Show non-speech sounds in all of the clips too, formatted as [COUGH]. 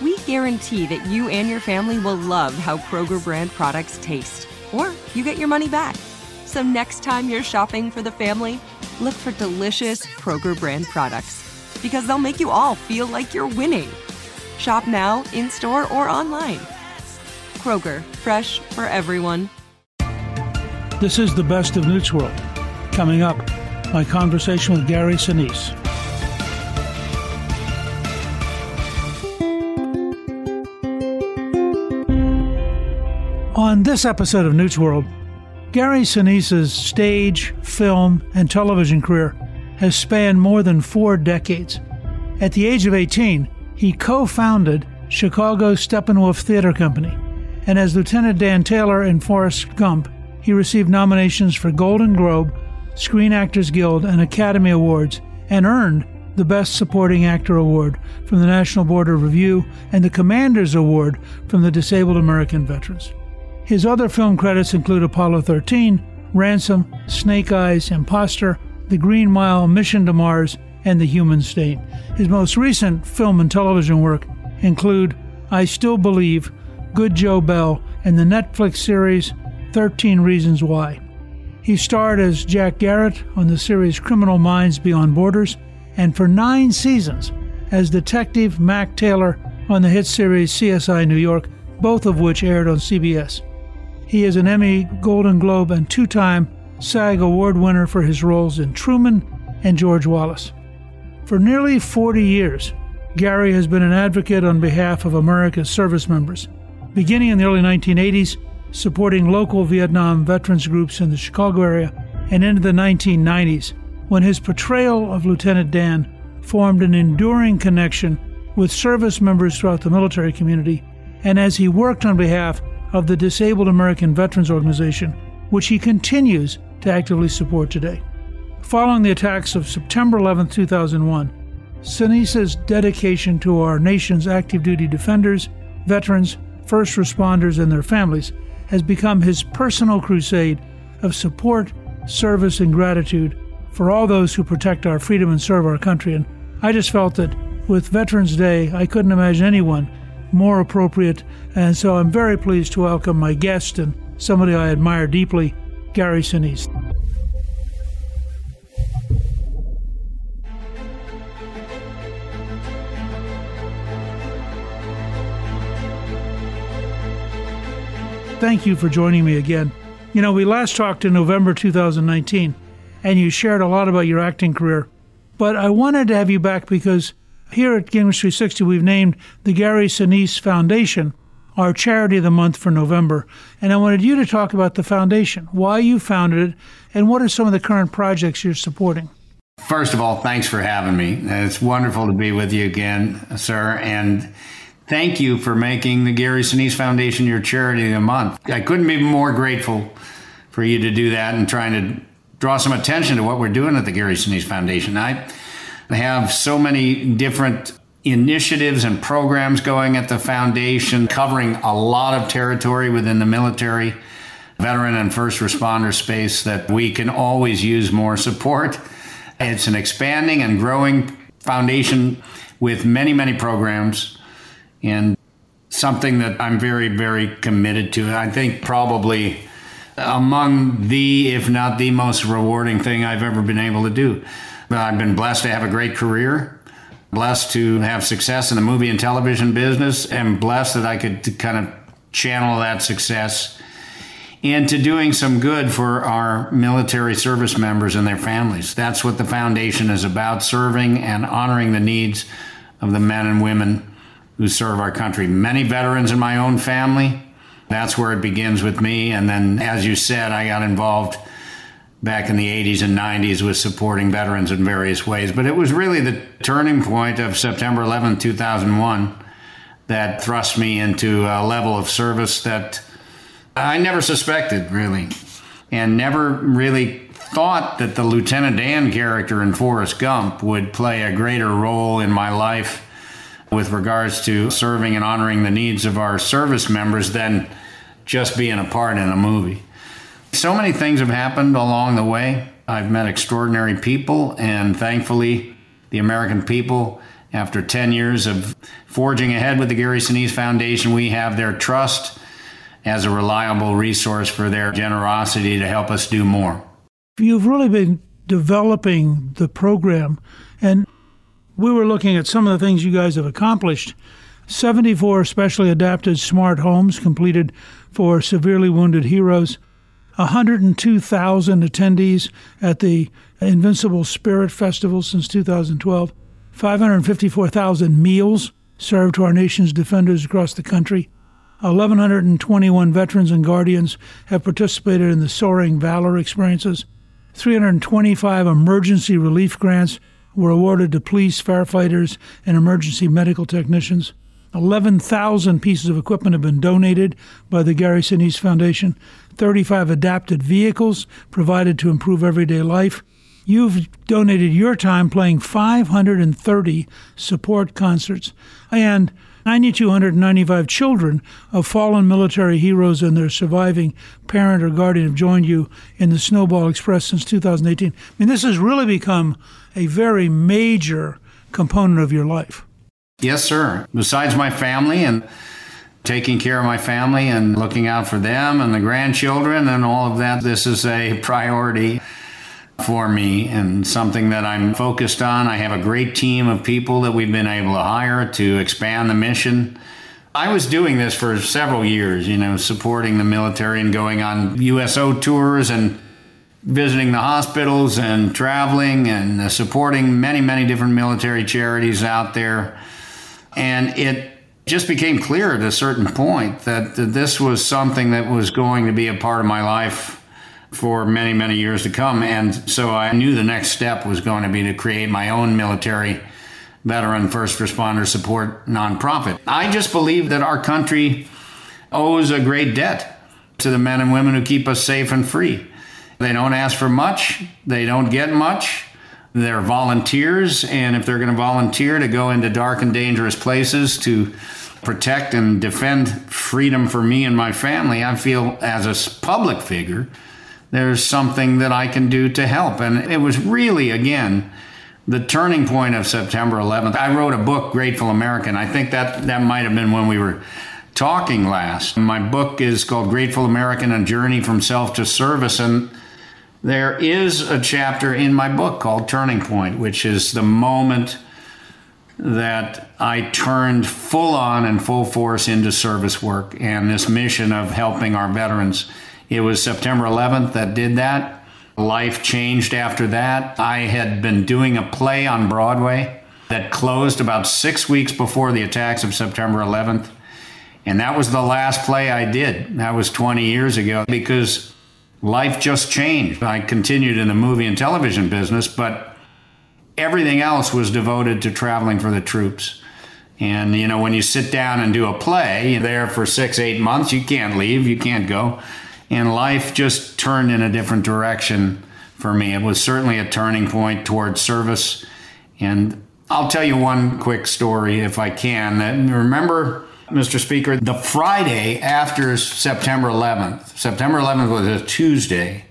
we guarantee that you and your family will love how Kroger brand products taste, or you get your money back. So next time you're shopping for the family, look for delicious Kroger brand products because they'll make you all feel like you're winning. Shop now, in store, or online. Kroger, fresh for everyone. This is the best of Newt's World. Coming up, my conversation with Gary Sinise. On this episode of Newt's World, Gary Sinise's stage, film, and television career has spanned more than four decades. At the age of 18, he co founded Chicago Steppenwolf Theater Company, and as Lieutenant Dan Taylor in Forrest Gump, he received nominations for Golden Globe, Screen Actors Guild, and Academy Awards, and earned the Best Supporting Actor Award from the National Board of Review and the Commander's Award from the Disabled American Veterans. His other film credits include Apollo 13, Ransom, Snake Eyes, Imposter, The Green Mile, Mission to Mars, and The Human Stain. His most recent film and television work include I Still Believe, Good Joe Bell, and the Netflix series 13 Reasons Why. He starred as Jack Garrett on the series Criminal Minds Beyond Borders, and for nine seasons as Detective Mac Taylor on the hit series CSI New York, both of which aired on CBS. He is an Emmy, Golden Globe, and two time SAG Award winner for his roles in Truman and George Wallace. For nearly 40 years, Gary has been an advocate on behalf of America's service members. Beginning in the early 1980s, supporting local Vietnam veterans groups in the Chicago area, and into the 1990s, when his portrayal of Lieutenant Dan formed an enduring connection with service members throughout the military community, and as he worked on behalf of the Disabled American Veterans Organization, which he continues to actively support today. Following the attacks of September 11, 2001, Sinise's dedication to our nation's active duty defenders, veterans, first responders, and their families has become his personal crusade of support, service, and gratitude for all those who protect our freedom and serve our country. And I just felt that with Veterans Day, I couldn't imagine anyone more appropriate. And so I'm very pleased to welcome my guest and somebody I admire deeply, Gary Sinise. Thank you for joining me again. You know, we last talked in November 2019, and you shared a lot about your acting career. But I wanted to have you back because here at Gingrich 360, we've named the Gary Sinise Foundation our charity of the month for November. And I wanted you to talk about the foundation, why you founded it, and what are some of the current projects you're supporting. First of all, thanks for having me. It's wonderful to be with you again, sir. And thank you for making the Gary Sinise Foundation your charity of the month. I couldn't be more grateful for you to do that and trying to draw some attention to what we're doing at the Gary Sinise Foundation. I have so many different initiatives and programs going at the foundation, covering a lot of territory within the military, veteran, and first responder space that we can always use more support. It's an expanding and growing foundation with many, many programs and something that I'm very, very committed to. I think probably among the, if not the most rewarding thing I've ever been able to do. I've been blessed to have a great career, blessed to have success in the movie and television business, and blessed that I could kind of channel that success into doing some good for our military service members and their families. That's what the foundation is about serving and honoring the needs of the men and women who serve our country. Many veterans in my own family. That's where it begins with me. And then, as you said, I got involved back in the 80s and 90s with supporting veterans in various ways. But it was really the turning point of September 11, 2001, that thrust me into a level of service that I never suspected, really, and never really thought that the Lieutenant Dan character in Forrest Gump would play a greater role in my life with regards to serving and honoring the needs of our service members than just being a part in a movie. So many things have happened along the way. I've met extraordinary people, and thankfully, the American people, after 10 years of forging ahead with the Gary Sinise Foundation, we have their trust as a reliable resource for their generosity to help us do more. You've really been developing the program, and we were looking at some of the things you guys have accomplished. 74 specially adapted smart homes completed for severely wounded heroes. 102,000 attendees at the Invincible Spirit Festival since 2012, 554,000 meals served to our nation's defenders across the country. 1,121 veterans and guardians have participated in the Soaring Valor experiences. 325 emergency relief grants were awarded to police, firefighters, and emergency medical technicians. 11,000 pieces of equipment have been donated by the Gary Sinise Foundation. 35 adapted vehicles provided to improve everyday life. You've donated your time playing 530 support concerts. And 9,295 children of fallen military heroes and their surviving parent or guardian have joined you in the Snowball Express since 2018. I mean, this has really become a very major component of your life. Yes, sir. Besides my family and taking care of my family and looking out for them and the grandchildren and all of that, this is a priority for me and something that I'm focused on. I have a great team of people that we've been able to hire to expand the mission. I was doing this for several years, you know, supporting the military and going on USO tours and visiting the hospitals and traveling and supporting many, many different military charities out there. And it just became clear at a certain point that, that this was something that was going to be a part of my life for many, many years to come. And so I knew the next step was going to be to create my own military veteran first responder support nonprofit. I just believe that our country owes a great debt to the men and women who keep us safe and free. They don't ask for much, they don't get much. They're volunteers, and if they're going to volunteer to go into dark and dangerous places to protect and defend freedom for me and my family, I feel as a public figure, there's something that I can do to help. And it was really, again, the turning point of September 11th. I wrote a book, Grateful American. I think that that might have been when we were talking last. My book is called Grateful American: A Journey from Self to Service, and there is a chapter in my book called Turning Point, which is the moment that I turned full on and full force into service work and this mission of helping our veterans. It was September 11th that did that. Life changed after that. I had been doing a play on Broadway that closed about six weeks before the attacks of September 11th. And that was the last play I did. That was 20 years ago because life just changed. I continued in the movie and television business, but everything else was devoted to traveling for the troops. And, you know, when you sit down and do a play, you're there for six, eight months, you can't leave, you can't go. And life just turned in a different direction for me. It was certainly a turning point towards service. And I'll tell you one quick story if I can. That Remember Mr. Speaker, the Friday after September 11th, September 11th was a Tuesday,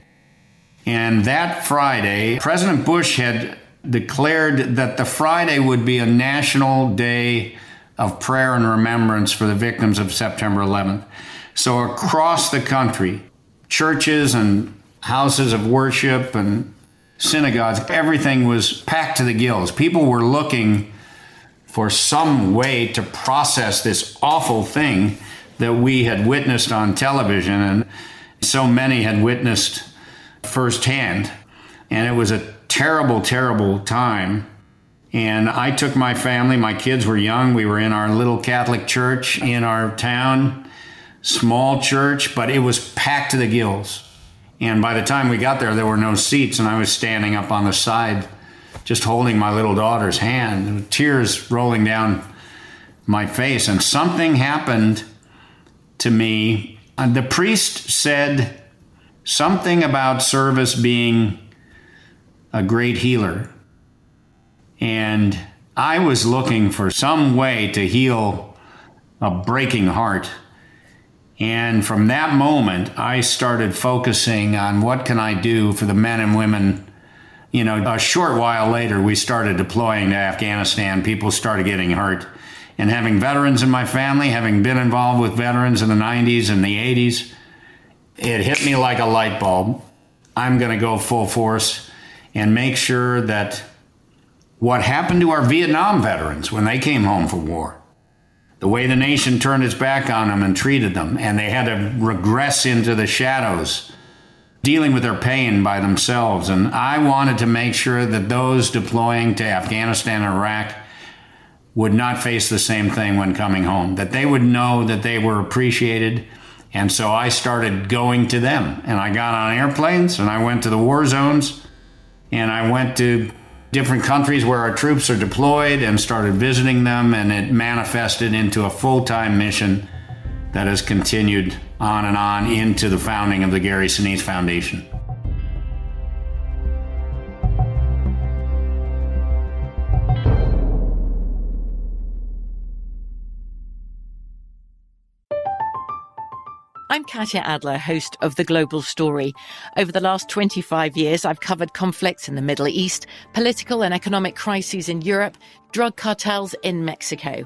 and that Friday, President Bush had declared that the Friday would be a national day of prayer and remembrance for the victims of September 11th. So, across the country, churches and houses of worship and synagogues, everything was packed to the gills. People were looking for some way to process this awful thing that we had witnessed on television and so many had witnessed firsthand. And it was a terrible, terrible time. And I took my family, my kids were young. We were in our little Catholic church in our town, small church, but it was packed to the gills. And by the time we got there, there were no seats, and I was standing up on the side, just holding my little daughter's hand, tears rolling down my face. And something happened to me. And the priest said something about service being a great healer. And I was looking for some way to heal a breaking heart. And from that moment, I started focusing on what can I do for the men and women. You know, a short while later, we started deploying to Afghanistan. People started getting hurt. And having veterans in my family, having been involved with veterans in the 90s and the 80s, it hit me like a light bulb. I'm going to go full force and make sure that what happened to our Vietnam veterans when they came home from war, the way the nation turned its back on them and treated them, and they had to regress into the shadows, dealing with their pain by themselves. And I wanted to make sure that those deploying to Afghanistan and Iraq would not face the same thing when coming home, that they would know that they were appreciated. And so I started going to them, and I got on airplanes and I went to the war zones and I went to different countries where our troops are deployed and started visiting them, and it manifested into a full time mission that has continued on and on into the founding of the Gary Sinise Foundation. I'm Katya Adler, host of The Global Story. Over the last 25 years, I've covered conflicts in the Middle East, political and economic crises in Europe, drug cartels in Mexico.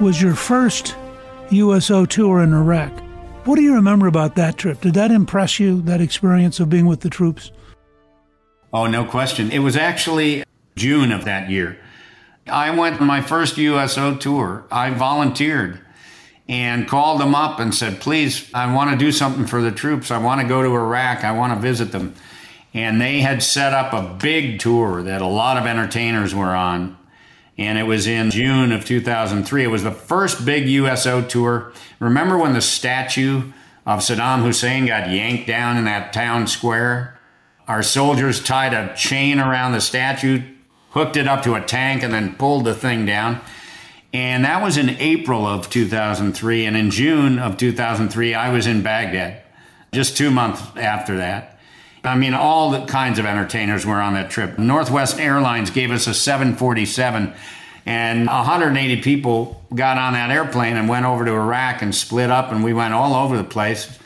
was your first USO tour in Iraq. What do you remember about that trip? Did that impress you, that experience of being with the troops? Oh, no question. It was actually June of that year. I went on my first USO tour. I volunteered. and called them up and said, Please, I want to do something for the troops. I want to go to Iraq. I want to visit them. And they had set up a big tour that a lot of entertainers were on. And it was in June of 2003. It was the first big USO tour. Remember when the statue of Saddam Hussein got yanked down in that town square? Our soldiers tied a chain around the statue, hooked it up to a tank, and then pulled the thing down. And that was in April of 2003. And in June of 2003, I was in Baghdad, just two months after that. I mean, all the kinds of entertainers were on that trip. Northwest Airlines gave us a 747, and 180 people got on that airplane and went over to Iraq and split up, and we went all over the place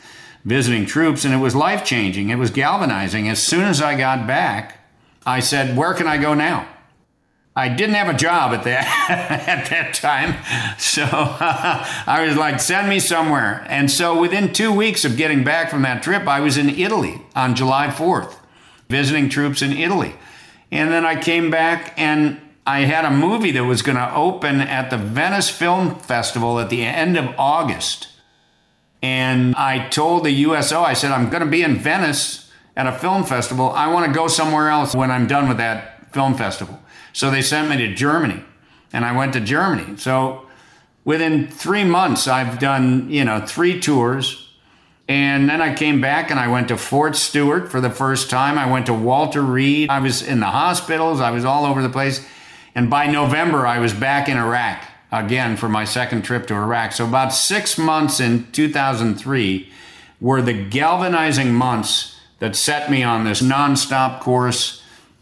visiting troops, and it was life changing. It was galvanizing. As soon as I got back, I said, Where can I go now? I didn't have a job at that [LAUGHS] at that time, so uh, [LAUGHS] I was like, "Send me somewhere." And so, within two weeks of getting back from that trip, I was in Italy on July fourth, visiting troops in Italy, and then I came back and I had a movie that was going to open at the Venice Film Festival at the end of August, and I told the USO, I said, "I'm going to be in Venice at a film festival. I want to go somewhere else when I'm done with that film festival." So they sent me to Germany, and I went to Germany. So within three months, I've done, you know, three tours. And then I came back and I went to Fort Stewart for the first time. I went to Walter Reed. I was in the hospitals. I was all over the place. And by November, I was back in Iraq again for my second trip to Iraq. So about six months in 2003 were the galvanizing months that set me on this nonstop course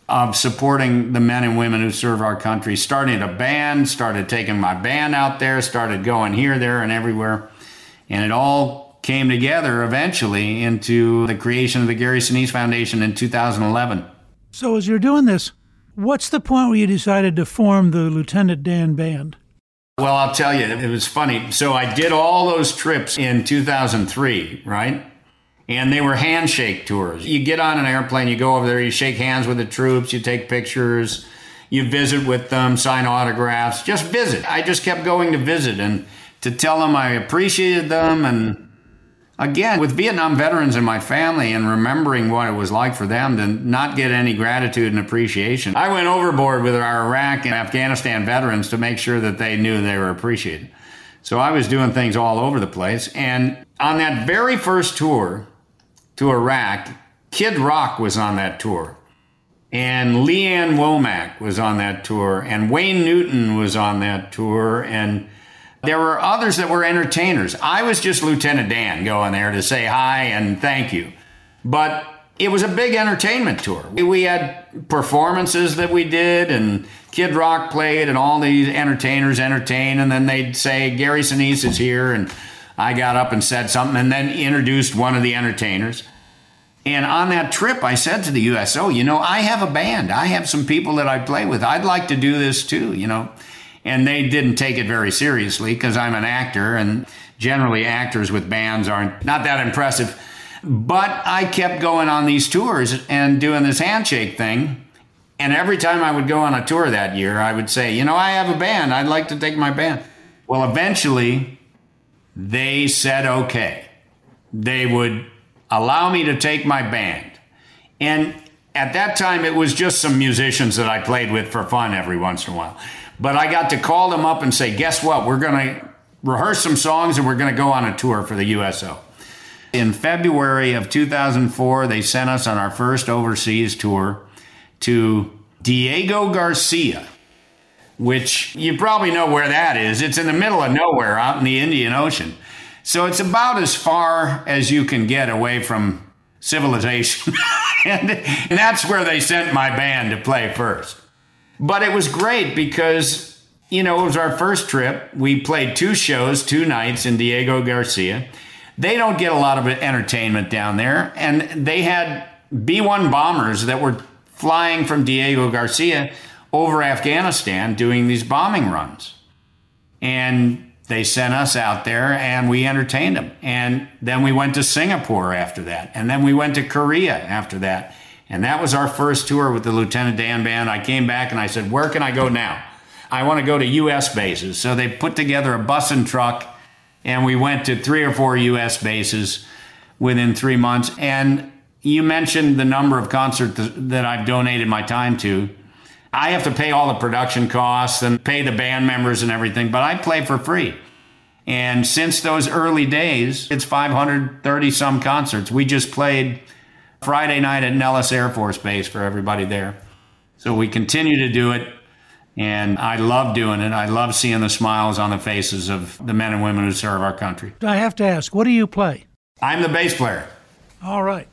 of supporting the men and women who serve our country. Started a band, started taking my band out there, started going here, there, and everywhere. And it all came together eventually into the creation of the Gary Sinise Foundation in 2011. So, as you're doing this, what's the point where you decided to form the Lieutenant Dan Band? Well, I'll tell you, it was funny. So, I did all those trips in 2003, right? And they were handshake tours. You get on an airplane, you go over there, you shake hands with the troops, you take pictures, you visit with them, sign autographs, just visit. I just kept going to visit and to tell them I appreciated them. And again, with Vietnam veterans in my family and remembering what it was like for them to not get any gratitude and appreciation, I went overboard with our Iraq and Afghanistan veterans to make sure that they knew they were appreciated. So I was doing things all over the place. And on that very first tour, to Iraq, Kid Rock was on that tour. And Lee Ann Womack was on that tour. And Wayne Newton was on that tour. And there were others that were entertainers. I was just Lieutenant Dan going there to say hi and thank you. But it was a big entertainment tour. We had performances that we did, and Kid Rock played, and all these entertainers entertained, and then they'd say, Gary Sinise is here, and I got up and said something and then introduced one of the entertainers. And on that trip, I said to the USO, you know, I have a band. I have some people that I play with. I'd like to do this too, you know. And they didn't take it very seriously because I'm an actor, and generally actors with bands aren't not that impressive. But I kept going on these tours and doing this handshake thing. And every time I would go on a tour that year, I would say, you know, I have a band. I'd like to take my band. Well, eventually, they said okay. They would allow me to take my band. And at that time, it was just some musicians that I played with for fun every once in a while. But I got to call them up and say, guess what? We're going to rehearse some songs and we're going to go on a tour for the USO. In February of 2004, they sent us on our first overseas tour to Diego Garcia which you probably know where that is. It's in the middle of nowhere out in the Indian Ocean. So it's about as far as you can get away from civilization. [LAUGHS] and, and that's where they sent my band to play first. But it was great because, you know, it was our first trip. We played two shows, two nights in Diego Garcia. They don't get a lot of entertainment down there. And they had B 1 bombers that were flying from Diego Garcia over Afghanistan doing these bombing runs. And they sent us out there and we entertained them. And then we went to Singapore after that. And then we went to Korea after that. And that was our first tour with the Lieutenant Dan Band. I came back and I said, Where can I go now? I want to go to U.S. bases. So they put together a bus and truck And we went to three or four U.S. bases within three months. And you mentioned the number of concerts that I've donated my time to. I have to pay all the production costs and pay the band members and everything, but I play for free. And since those early days, it's 530 some concerts. We just played Friday night at Nellis Air Force Base for everybody there. So we continue to do it. And I love doing it. I love seeing the smiles on the faces of the men and women who serve our country. I have to ask, what do you play? I'm the bass player. All right.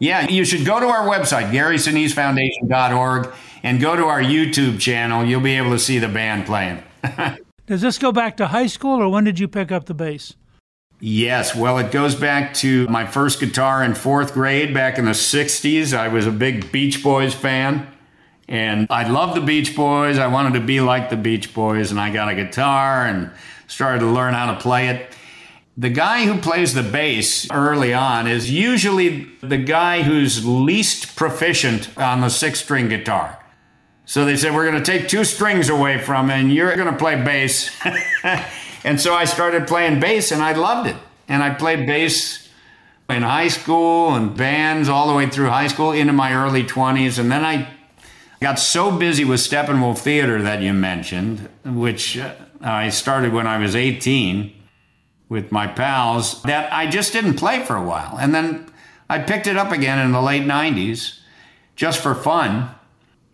Yeah, you should go to our website, GarySiniseFoundation.org, and go to our YouTube channel. You'll be able to see the band playing. [LAUGHS] Does this go back to high school, or when did you pick up the bass? Yes, well, it goes back to my first guitar in fourth grade back in the 60s. I was a big Beach Boys fan. And I loved the Beach Boys. I wanted to be like the Beach Boys, and I got a guitar and started to learn how to play it. The guy who plays the bass early on is usually the guy who's least proficient on the six string guitar. So they said, We're going to take two strings away from and you're going to play bass. [LAUGHS] and so I started playing bass, and I loved it. And I played bass in high school and bands all the way through high school into my early 20s. And then I Got so busy with Steppenwolf Theater that you mentioned, which uh, I started when I was 18 with my pals, that I just didn't play for a while. And then I picked it up again in the late 90s just for fun.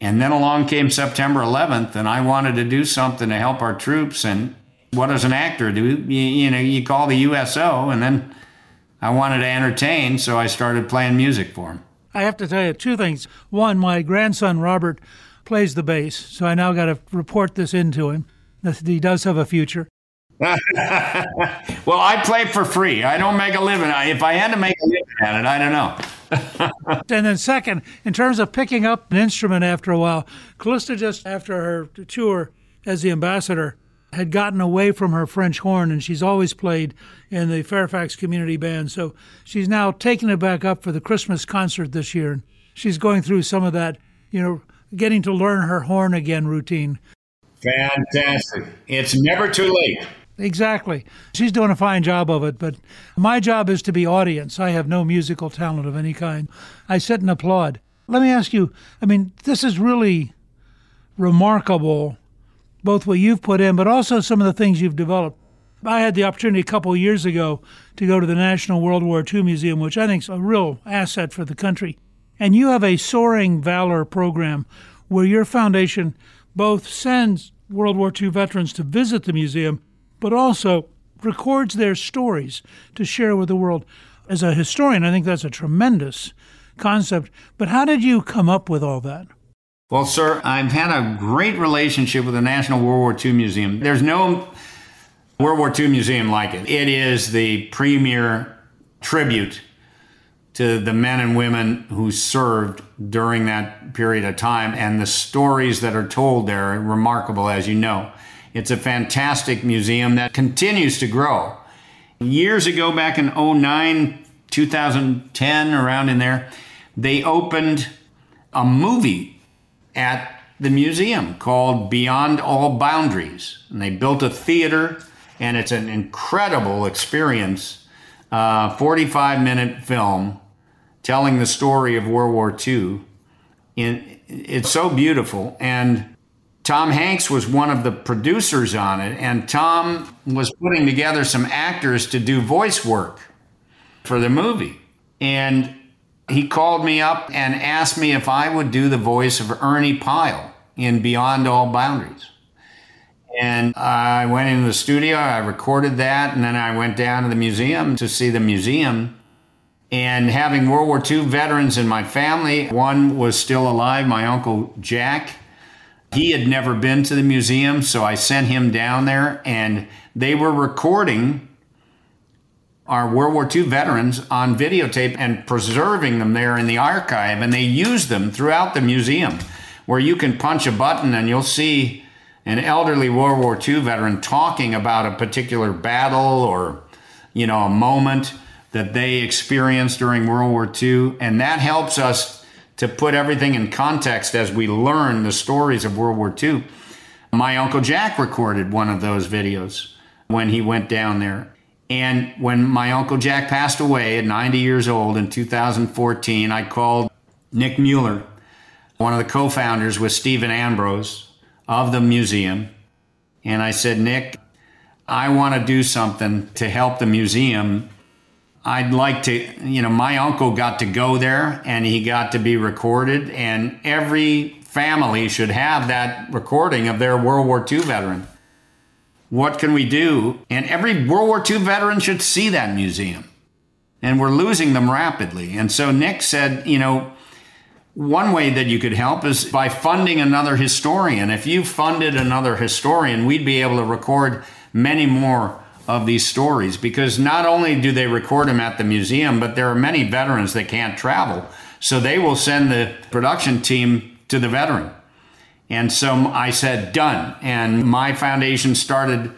And then along came September 11th, and I wanted to do something to help our troops. And what does an actor do? You, you know, you call the USO, and then I wanted to entertain, so I started playing music for them. I have to tell you two things. One, my grandson Robert plays the bass, so I now got to report this into him that he does have a future. [LAUGHS] well, I play for free. I don't make a living. If I had to make a living at it, I don't know. [LAUGHS] and then, second, in terms of picking up an instrument after a while, Callista just after her tour as the ambassador had gotten away from her French horn, and she's always played in the Fairfax Community Band. So she's now taking it back up for the Christmas concert this year. And she's going through some of that, you know, getting to learn her horn again routine. Fantastic. It's never too late. Exactly. She's doing a fine job of it, but my job is to be audience. I have no musical talent of any kind. I sit and applaud. Let me ask you I mean, this is really remarkable both what you've put in, but also some of the things you've developed. I had the opportunity a couple years ago to go to the National World War II Museum, which I think is a real asset for the country. And you have a Soaring Valor program where your foundation both sends World War II veterans to visit the museum, but also records their stories to share with the world. As a historian, I think that's a tremendous concept. But how did you come up with all that? Well, sir, I've had a great relationship with the National World War II Museum. There's no World War II museum like it. It is the premier tribute to the men and women who served during that period of time, and the stories that are told there are remarkable, as you know. It's a fantastic museum that continues to grow. Years ago, back in 09, 2010, around in there, they opened a movie at the museum called Beyond All Boundaries. And they built a theater, and it's an incredible experience. Uh, 45 minute film telling the story of World War II. In, it's so beautiful. And Tom Hanks was one of the producers on it, and Tom was putting together some actors to do voice work for the movie. And he called me up and asked me if I would do the voice of Ernie Pyle in Beyond All Boundaries. And I went into the studio, I recorded that, and then I went down to the museum to see the museum. And having World War II veterans in my family, one was still alive, my Uncle Jack. He had never been to the museum, so I sent him down there, and they were recording our World War II veterans on videotape and preserving them there in the archive. And they use them throughout the museum where you can punch a button and you'll see an elderly World War II veteran talking about a particular battle or, you know, a moment that they experienced during World War II. And that helps us to put everything in context as we learn the stories of World War II. My Uncle Jack recorded one of those videos when he went down there And when my Uncle Jack passed away at 90 years old in 2014, I called Nick Mueller, one of the co founders with Stephen Ambrose of the museum. And I said, Nick, I want to do something to help the museum. I'd like to, you know, my uncle got to go there and he got to be recorded, and every family should have that recording of their World War II veteran. What can we do? And every World War II veteran should see that museum. And we're losing them rapidly. And so Nick said, you know, one way that you could help is by funding another historian. If you funded another historian, we'd be able to record many more of these stories because not only do they record them at the museum, but there are many veterans that can't travel. So they will send the production team to the veteran. And so I said, done. And my foundation started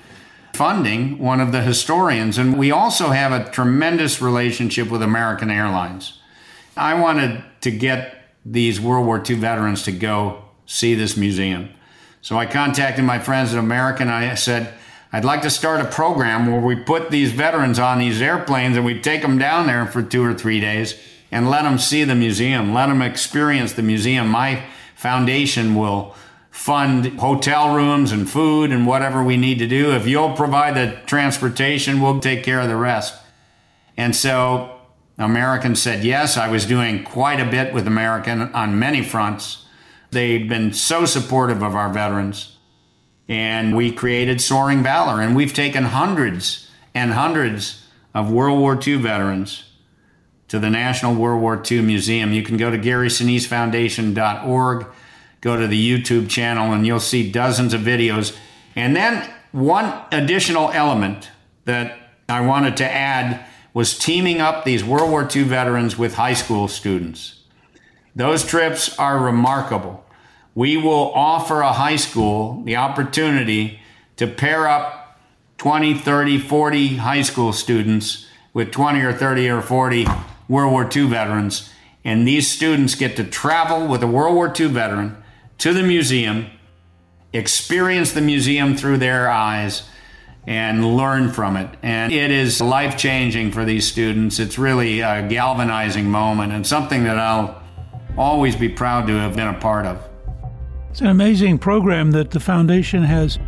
funding one of the historians. And we also have a tremendous relationship with American Airlines. I wanted to get these World War II veterans to go see this museum. So I contacted my friends at American. And I said, I'd like to start a program where we put these veterans on these airplanes and we take them down there for two or three days and let them see the museum, let them experience the museum. My foundation will fund hotel rooms and food and whatever we need to do. If you'll provide the transportation, we'll take care of the rest. And so American said yes. I was doing quite a bit with American on many fronts. They've been so supportive of our veterans. And we created Soaring Valor, and we've taken hundreds and hundreds of World War II veterans to the National World War II Museum. You can go to GarySiniseFoundation.org, go to the YouTube channel, and you'll see dozens of videos. And then one additional element that I wanted to add was teaming up these World War II veterans with high school students. Those trips are remarkable. We will offer a high school the opportunity to pair up 20, 30, 40 high school students with 20 or 30 or 40 World War II veterans. And these students get to travel with a World War II veteran to the museum, experience the museum through their eyes, and learn from it. And it is life changing for these students. It's really a galvanizing moment and something that I'll always be proud to have been a part of. It's an amazing program that the foundation has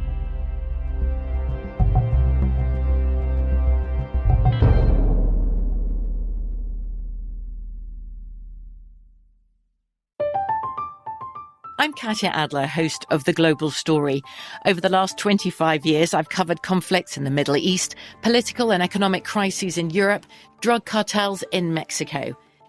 I'm Katya Adler, host of The Global Story. Over the last 25 years, I've covered conflicts in the Middle East, political and economic crises in Europe, drug cartels in Mexico.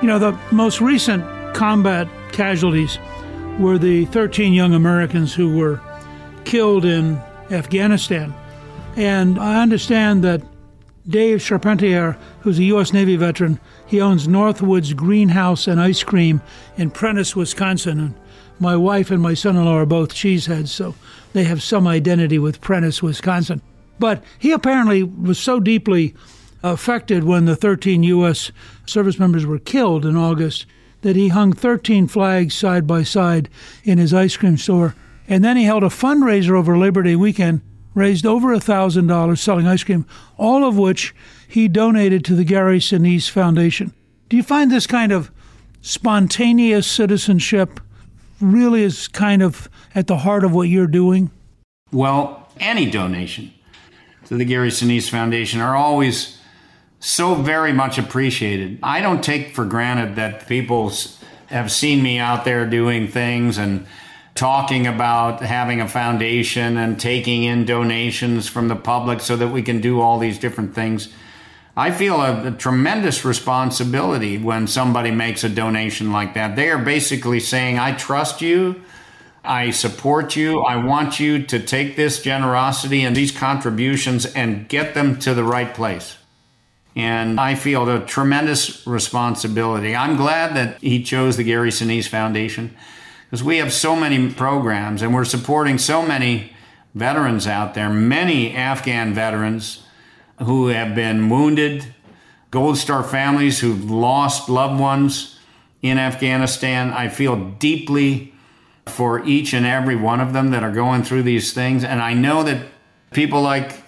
You know, the most recent combat casualties were the 13 young Americans who were killed in Afghanistan. And I understand that Dave Charpentier, who's a U.S. Navy veteran, he owns Northwoods Greenhouse and Ice Cream in Prentice, Wisconsin. And my wife and my son in law are both cheeseheads, so they have some identity with Prentice, Wisconsin. But he apparently was so deeply affected when the 13 U.S. service members were killed in August that he hung 13 flags side by side in his ice cream store. And then he held a fundraiser over Labor Day weekend, raised over $1,000 selling ice cream, all of which he donated to the Gary Sinise Foundation. Do you find this kind of spontaneous citizenship really is kind of at the heart of what you're doing? Well, any donation to the Gary Sinise Foundation are always so very much appreciated. I don't take for granted that people have seen me out there doing things and talking about having a foundation and taking in donations from the public so that we can do all these different things. I feel a, a, tremendous responsibility when somebody makes a donation like that. They are basically saying, I trust you. I support you. I want you to take this generosity and these contributions and get them to the right place. And I feel a tremendous responsibility. I'm glad that he chose the Gary Sinise Foundation because we have so many programs and we're supporting so many veterans out there, many Afghan veterans who have been wounded, Gold Star families who've lost loved ones in Afghanistan. I feel deeply for each and every one of them that are going through these things. And I know that people like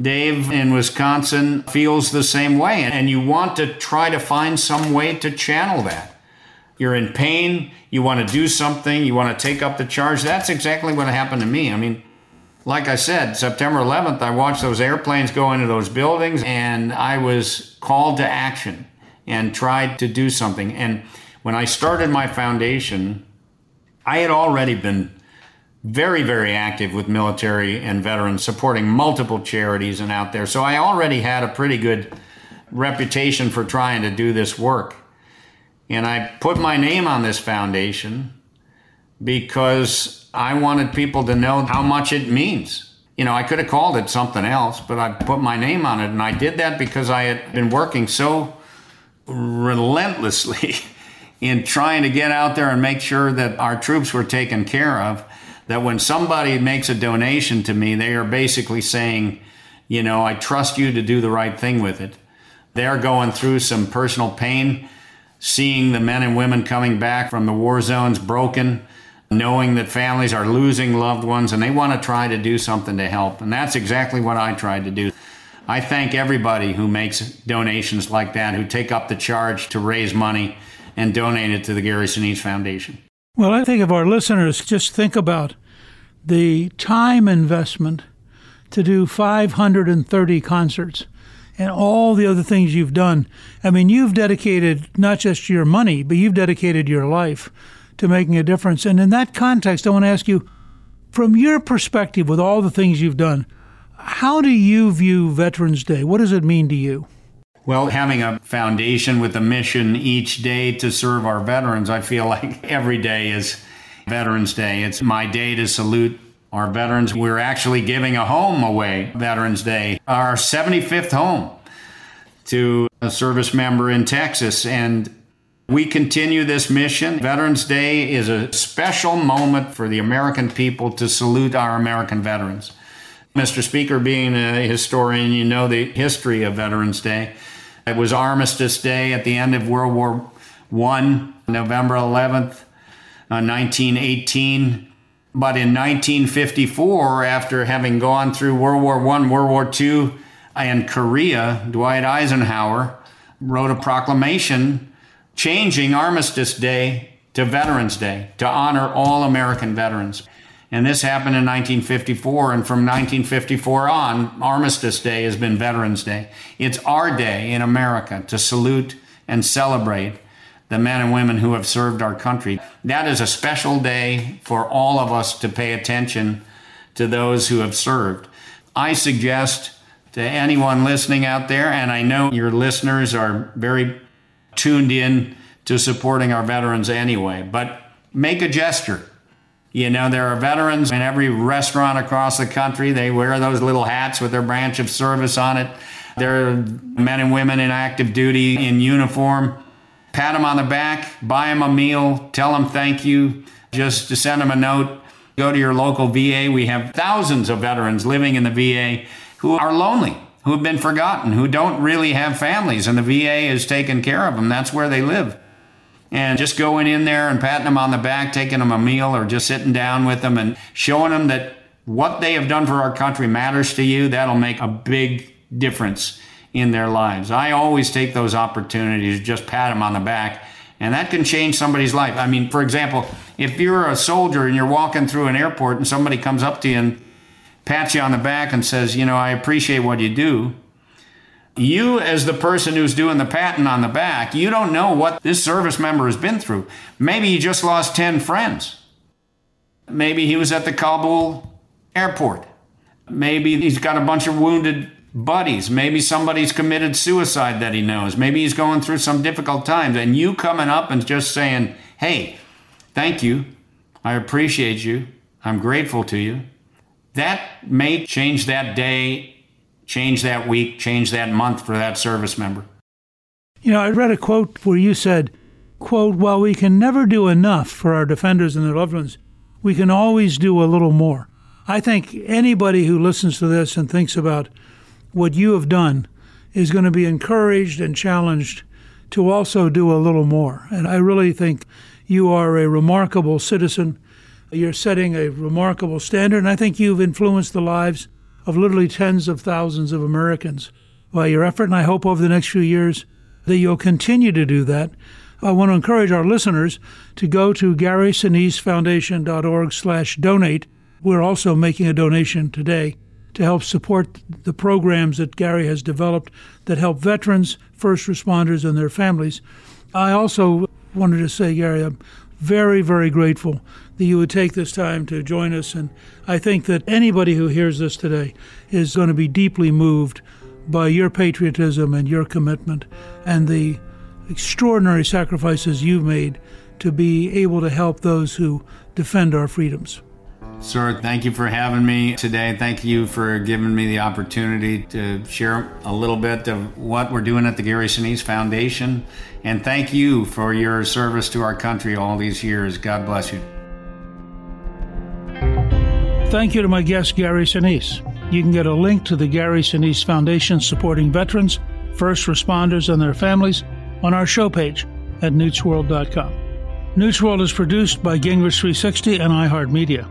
Dave in Wisconsin feels the same way. And you want to try to find some way to channel that. You're in pain, you want to do something, you want to take up the charge. That's exactly what happened to me. I mean, like I said, September 11th, I watched those airplanes go into those buildings and I was called to action and tried to do something. And when I started my foundation, I had already been very, very active with military and veterans, supporting multiple charities and out there. So I already had a pretty good reputation for trying to do this work. And I put my name on this foundation because I wanted people to know how much it means. You know, I could have called it something else, but I put my name on it. And I did that because I had been working so relentlessly [LAUGHS] in trying to get out there and make sure that our troops were taken care of. That when somebody makes a donation to me, they are basically saying, you know, I trust you to do the right thing with it. They're going through some personal pain, seeing the men and women coming back from the war zones broken knowing that families are losing loved ones and they want to try to do something to help. And that's exactly what I tried to do. I thank everybody who makes donations like that, who take up the charge to raise money and donate it to the Gary Sinise Foundation. Well, I think if our listeners just think about the time investment to do 530 concerts and all the other things you've done. I mean, you've dedicated not just your money, but you've dedicated your life to making a difference. And in that context, I want to ask you, from your perspective, with all the things you've done, how do you view Veterans Day? What does it mean to you? Well, having a foundation with a mission each day to serve our veterans, I feel [LAUGHS] like every day is Veterans Day. It's my day to salute our veterans. We're actually giving a home away Veterans Day, our 75th home to a service member in Texas. And we continue this mission. Veterans Day is a special moment for the American people to salute our American veterans. Mr. Speaker, being a historian, you know the history of Veterans Day. It was Armistice Day at the end of World War I, November 11th, uh, 1918. But in 1954, after having gone through World War I, World War II, and Korea, Dwight Eisenhower wrote a proclamation changing Armistice Day to Veterans Day to honor all American veterans. And this happened in 1954. And from 1954 on, Armistice Day has been Veterans Day. It's our day in America to salute and celebrate the men and women who have served our country. That is a special day for all of us to pay attention to those who have served. I suggest to anyone listening out there, and I know your listeners are very tuned in to supporting our veterans anyway. But make a gesture. You know, there are veterans in every restaurant across the country. They wear those little hats with their branch of service on it. There are men and women in active duty in uniform. Pat them on the back, buy them a meal, tell them thank you, just to send them a note. Go to your local VA. We have thousands of veterans living in the VA who are lonely who've been forgotten, who don't really have families, and the VA has taken care of them. That's where they live. And just going in there and patting them on the back, taking them a meal, or just sitting down with them and showing them that what they have done for our country matters to you, that'll make a big difference in their lives. I always take those opportunities just pat them on the back, and that can change somebody's life. I mean, for example, if you're a soldier and you're walking through an airport and somebody comes up to you and pats you on the back and says, You know, I appreciate what you do. You, as the person who's doing the patting on the back, you don't know what this service member has been through. Maybe he just lost 10 friends. Maybe he was at the Kabul airport. Maybe he's got a bunch of wounded buddies. Maybe somebody's committed suicide that he knows. Maybe he's going through some difficult times. And you coming up and just saying, Hey, thank you. I appreciate you. I'm grateful to you. That may change that day, change that week, change that month for that service member. You know, I read a quote where you said, quote, while we can never do enough for our defenders and their loved ones, we can always do a little more. I think anybody who listens to this and thinks about what you have done is going to be encouraged and challenged to also do a little more. And I really think you are a remarkable citizen you're setting a remarkable standard, and I think you've influenced the lives of literally tens of thousands of Americans by your effort. And I hope over the next few years that you'll continue to do that. I want to encourage our listeners to go to GarySiniseFoundation.org slash donate. We're also making a donation today to help support the programs that Gary has developed that help veterans, first responders, and their families. I also wanted to say, Gary, I'm very, very grateful that you would take this time to join us. And I think that anybody who hears this today is going to be deeply moved by your patriotism and your commitment and the extraordinary sacrifices you've made to be able to help those who defend our freedoms. Sir, thank you for having me today. Thank you for giving me the opportunity to share a little bit of what we're doing at the Gary Sinise Foundation. And thank you for your service to our country all these years. God bless you. Thank you to my guest, Gary Sinise. You can get a link to the Gary Sinise Foundation supporting veterans, first responders, and their families on our show page at newtsworld.com. Newsworld is produced by Gingrich 360 and iHeartMedia.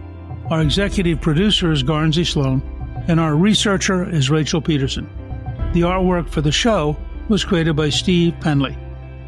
Our executive producer is Guernsey Sloan, and our researcher is Rachel Peterson. The artwork for the show was created by Steve Penley.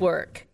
work.